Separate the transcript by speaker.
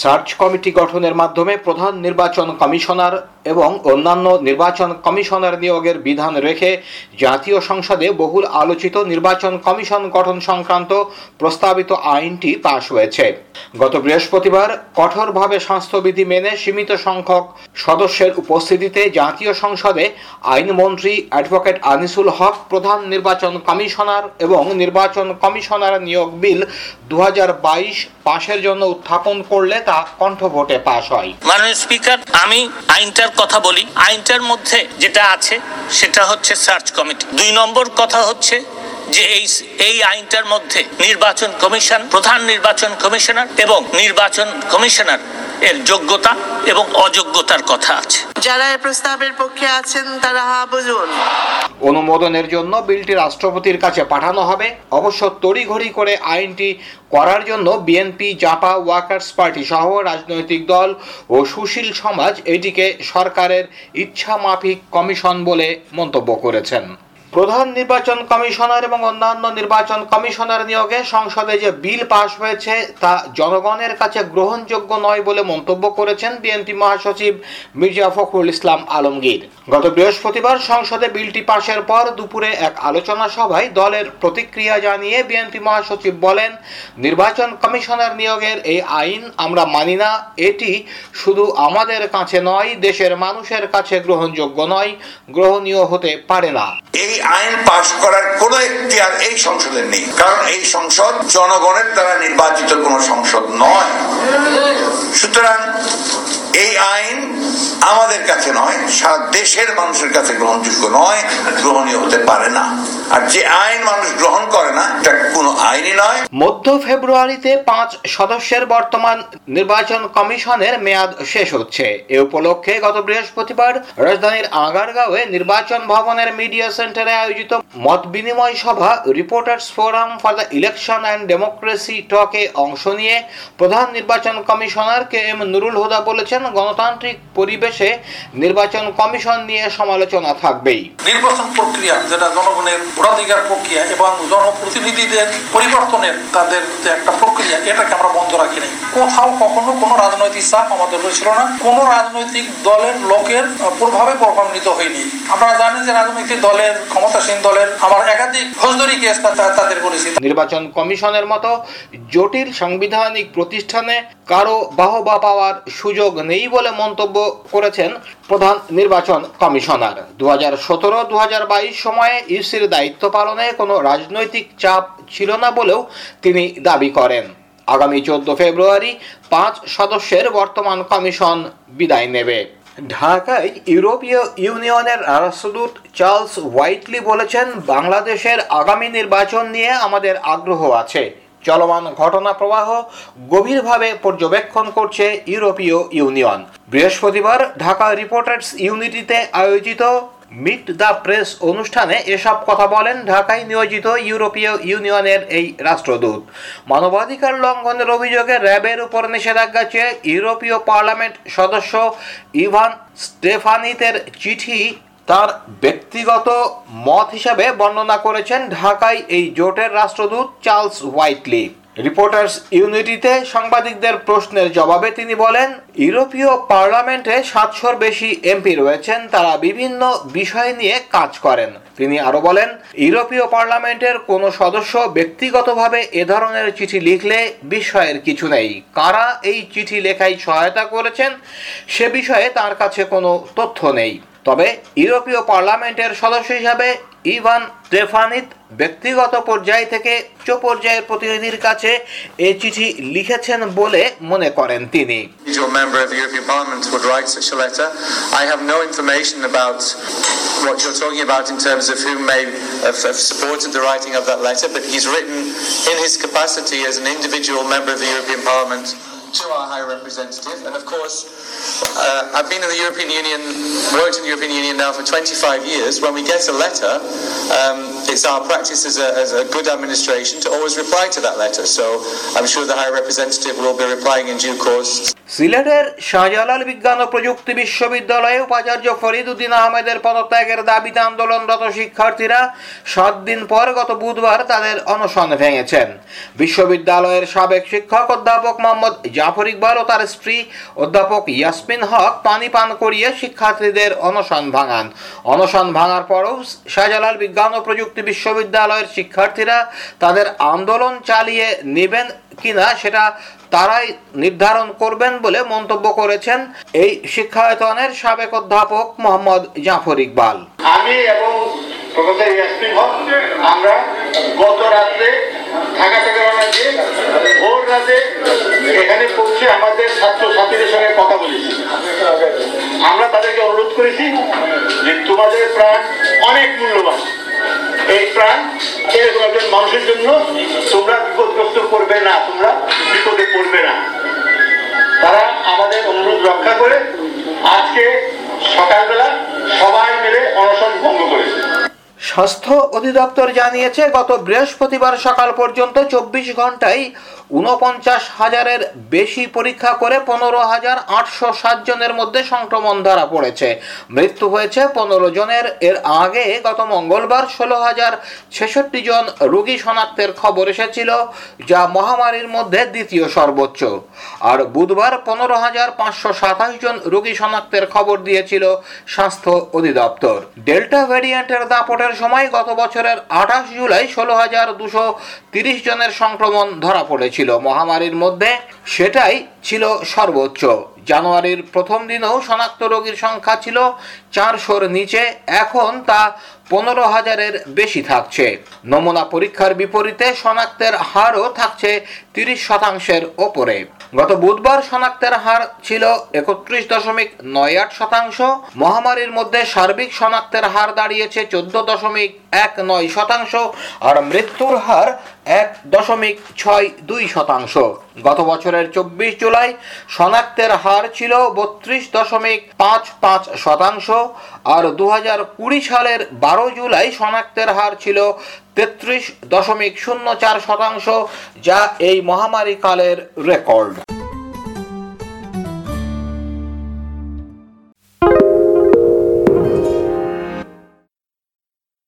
Speaker 1: Search committee গঠনের মাধ্যমে প্রধান নির্বাচন কমিশনার এবং অন্যান্য নির্বাচন কমিশনার নিয়োগের বিধান রেখে জাতীয় সংসদে বহুল আলোচিত নির্বাচন কমিশন গঠন সংক্রান্ত প্রস্তাবিত আইনটি পাশ হয়েছে। গত বৃহস্পতিবার কঠোরভাবে স্বাস্থ্যবিধি মেনে সীমিত সংখ্যক সদস্যের উপস্থিতিতে জাতীয় সংসদে আইনমন্ত্রী অ্যাডভোকেট আনিসুল হক, প্রধান নির্বাচন কমিশনার এবং নির্বাচন কমিশনার নিয়োগ বিল দু হাজার বাইশ পাশের জন্য উত্থাপন করলে তা কণ্ঠভোটে পাশ হয়।
Speaker 2: স্পিকার, আমি আইনটার কথা বলি, আইনটার মধ্যে যেটা আছে, সেটা হচ্ছে সার্চ কমিটি। দুই নম্বর কথা হচ্ছে যে এই এই আইনটার মধ্যে নির্বাচন কমিশন, প্রধান নির্বাচন কমিশনার এবং নির্বাচন কমিশনার এর যোগ্যতা এবং অযোগ্যতার কথা আছে।
Speaker 3: যারা এই প্রস্তাবের পক্ষে আছেন তারা হা বুঝুন।
Speaker 1: অনুমোদনের জন্য বিলটি রাষ্ট্রপতির কাছে পাঠানো হবে। অবশ্য তড়িঘড়ি করে আইনটি করার জন্য বিএনপি জাপা ওয়ার্কার্স পার্টি সহ রাজনৈতিক দল ও সুশীল সমাজ এটিকে সরকারের ইচ্ছা মাফিক কমিশন বলে মন্তব্য করেছেন। প্রধান নির্বাচন কমিশনার এবং অন্যান্য নির্বাচন কমিশনার নিয়োগে সংসদে যে বিল পাশ হয়েছে তা জনগণের কাছে গ্রহণযোগ্য নয় বলে মন্তব্য করেছেন বিএনপি মহাসচিব মির্জা ফখরুল ইসলাম আলমগীর। গত বৃহস্পতিবার সংসদে বিলটি পাশের পর দুপুরে এক আলোচনা সভায় দলের প্রতিক্রিয়া জানিয়ে বিএনপি মহাসচিব বলেন, নির্বাচন কমিশনার নিয়োগের এই আইন আমরা মানি না। এটি শুধু আমাদের কাছে নয়, দেশের মানুষের কাছে গ্রহণযোগ্য নয়। গ্রহণীয় হতে পারে না।
Speaker 4: এই আইন পাশ করার কোন এখতিয়ার এই সংসদের নেই। কারণ এই সংসদ জনগণের দ্বারা নির্বাচিত কোন সংসদ নয়। সুতরাং এই আইন আমাদের কাছে নয়, সারা দেশের মানুষের কাছে গ্রহণযোগ্য নয়, গ্রহণীয় হতে পারে না। আর যে আইন মানুষ গ্রহণ করে না, এটা কোনো আইনই নয়।
Speaker 1: মধ্য ফেব্রুয়ারিতে পাঁচ সদস্যের বর্তমান নির্বাচন কমিশনের মেয়াদ শেষ হচ্ছে। এ উপলক্ষে গত বৃহস্পতিবার রাজধানীর আগারগাঁওয়ে নির্বাচন ভবনের মিডিয়া সেন্টারে আয়োজিত মত বিনিময় সভা Reporters Forum for the Election and Democracy টকে অংশ নিয়ে প্রধান নির্বাচন commissioner K M Nurul Huda বলেছেন, গণতান্ত্রিক পরিবেশে নির্বাচন কমিশন নিয়ে সমালোচনা থাকবেই।
Speaker 5: নির্বাচন প্রক্রিয়া, যেটা জনগণের ভোটাধিকার প্রক্রিয়া এবং জনপ্রতিনিধিদের পরিবর্তনের তাদের যে একটা প্রক্রিয়া, এটাকে আমরা বন্ধ রাখি নাই। কোথাও কখনো কোনো রাজনৈতিক চাপ আমাদের হয়েছিল না। কোনো রাজনৈতিক দলের লোকের প্রভাবে প্রভাবিত হয়নি। আমরা জানি যে রাজনৈতিক দলের ক্ষমতাসীন দলের আমার একাধিক ফৌজদারি কেস তাদের করেছি
Speaker 1: নির্বাচন কমিশনের মতো জটিল সাংবিধানিক প্রতিষ্ঠানে কারও বাহবা পাওয়ার সুযোগ নেই বলে মন্তব্য করেছেন প্রধান নির্বাচন কমিশনার। দু হাজার সতেরো দু হাজার বাইশ সময়ে ইউসির দায়িত্ব পালনে কোনো রাজনৈতিক চাপ ছিল না বলেও তিনি দাবি করেন। আগামী চোদ্দ ফেব্রুয়ারি পাঁচ সদস্যের বর্তমান কমিশন বিদায় নেবে। ঢাকায় ইউরোপীয় ইউনিয়নের রাষ্ট্রদূত চার্লস হোয়াইটলি বলেছেন, বাংলাদেশের আগামী নির্বাচন নিয়ে আমাদের আগ্রহ আছে। চলমান ঘটনা প্রবাহ গভীরভাবে পর্যবেক্ষণ করছে ইউরোপীয় ইউনিয়ন। বৃহস্পতিবার ঢাকা রিপোর্টার্স ইউনিটিতে আয়োজিত মিট দ্য প্রেস অনুষ্ঠানে এসব কথা বলেন ঢাকায় নিয়োজিত ইউরোপীয় ইউনিয়নের এই রাষ্ট্রদূত। মানবাধিকার লঙ্ঘনের অভিযোগে র্যাবের উপর নিষেধাজ্ঞা চেয়ে ইউরোপীয় পার্লামেন্ট সদস্য ইভান স্টেফানিতের চিঠি তার ব্যক্তিগত মত হিসাবে বর্ণনা করেছেন ঢাকায় এই জোটের রাষ্ট্রদূত চার্লস হোয়াইটলি। রিপোর্টার্স ইউনিটিতে সাংবাদিকদের প্রশ্নের জবাবে তিনি বলেন, ইউরোপীয় পার্লামেন্টে সাতশোর বেশি এমপি রয়েছেন, তারা বিভিন্ন বিষয় নিয়ে কাজ করেন। তিনি আরও বলেন, ইউরোপীয় পার্লামেন্টের কোনো সদস্য ব্যক্তিগতভাবে এ ধরনের চিঠি লিখলে বিষয়ের কিছু নেই। কারা এই চিঠি লেখায় সহায়তা করেছেন, সে বিষয়ে তার কাছে কোনো তথ্য নেই। তবে ইউরোপীয় পার্লামেন্টের সদস্য হিসাবে ইভান স্টেফানিত ব্যক্তিগত পর্যায় থেকে উচ্চ পর্যায়ের প্রতিনিধির কাছে এই চিঠি লিখেছেন বলে মনে করেন তিনি
Speaker 6: what you're talking about in terms of who may have, have supported the writing of that letter, but he's written in his capacity as an individual member of the European Parliament to our High Representative, and of course Uh, I've been in the European Union, worked in the European Union now for 25 years. When we get a letter, um, it's our practice as a, as a good administration to always reply to that letter. So I'm sure the High Representative will be replying in due course
Speaker 1: সিলেটের শাহজালাল বিজ্ঞান ও প্রযুক্তি বিশ্ববিদ্যালয়ে উপাচার্য ফরিদ উদ্দিন আহমেদের পদত্যাগের দাবিতে আন্দোলনরত শিক্ষার্থীরা সাত দিন পর গত বুধবার তাদের অনশন ভেঙেছেন বিশ্ববিদ্যালয়ের সাবেক শিক্ষক অধ্যাপক মোহাম্মদ জাফর ইকবাল ও তার স্ত্রী অধ্যাপক ইয়াসমিন হক পানি পান করিয়ে শিক্ষার্থীদের অনশন ভাঙান। অনশন ভাঙার পরও শাহজালাল বিজ্ঞান ও প্রযুক্তি বিশ্ববিদ্যালয়ের শিক্ষার্থীরা তাদের আন্দোলন চালিয়ে নেবেন কিনা সেটা তারাই নির্ধারণ করবেন বলে মন্তব্য করেছেন এই শিক্ষায়তনের সাবেক অধ্যাপক মোহাম্মদ জাফর ইকবাল।
Speaker 7: আমি এবং আমরা গত রাত্রে ঢাকা থেকে রওনা দিয়ে ভোর রাতে এখানে পৌঁছে আমাদের ছাত্র ছাত্রীদের সঙ্গে কথা বলেছি। আমরা তাদেরকে অনুরোধ করেছি যে তোমাদের প্রাণ অনেক মূল্যবান। এই প্রাণ এরকম একজন মানুষের জন্য তোমরা বিপদগ্রস্ত করবে না, তোমরা বিপদে
Speaker 1: স্বাস্থ্য অধিদপ্তর জানিয়েছে গত বৃহস্পতিবার সকাল পর্যন্ত চব্বিশ ঘন্টায় উনপঞ্চাশ হাজারের বেশি পরীক্ষা করে পনেরো হাজার আটশো সাত জনের মধ্যে সংক্রমণ ধরা পড়েছে। মৃত্যু হয়েছে পনেরো জনের। এর আগে গত মঙ্গলবার ষোলো হাজার ছেষট্টি জন রোগী শনাক্তের খবর এসেছিল, যা মহামারীর মধ্যে দ্বিতীয় সর্বোচ্চ। আর বুধবার পনেরো হাজার পাঁচশো সাতাশ জন রোগী শনাক্তের খবর দিয়েছিল স্বাস্থ্য অধিদপ্তর। ডেল্টা ভ্যারিয়েন্টের দাপটের সময় গত বছরের আঠাশ জুলাই ষোলো হাজার দুশো তিরিশ জনের সংক্রমণ ধরা পড়েছিল মহামারীর মধ্যে সেটাই ছিল সর্বোচ্চ। জানুয়ারির প্রথম দিনেও শনাক্ত রোগীর সংখ্যা ছিল চারশোর নিচে, এখন তা পনেরো হাজারের বেশি থাকছে। নমুনা পরীক্ষার বিপরীতে শনাক্তের হারও থাকছে তিরিশ শতাংশের ওপরে। গত বুধবার শনাক্তের হার ছিল একত্রিশ দশমিক নয় আট শতাংশ। মহামারীর মধ্যে সার্বিক শনাক্তের হার দাঁড়িয়েছে চোদ্দ দশমিক এক নয় শতাংশ আর মৃত্যুর হার এক দশমিক ছয় দুই শতাংশ। গত বছরের চব্বিশ জুলাই শনাক্তের হার ছিল বত্রিশ দশমিক পাঁচ পাঁচ শতাংশ, আর দু কুড়ি সালের বারো জুলাই শনাক্তের হার ছিল তেত্রিশ দশমিক শূন্য চার শতাংশ, যা এই মহামারী কালের রেকর্ড।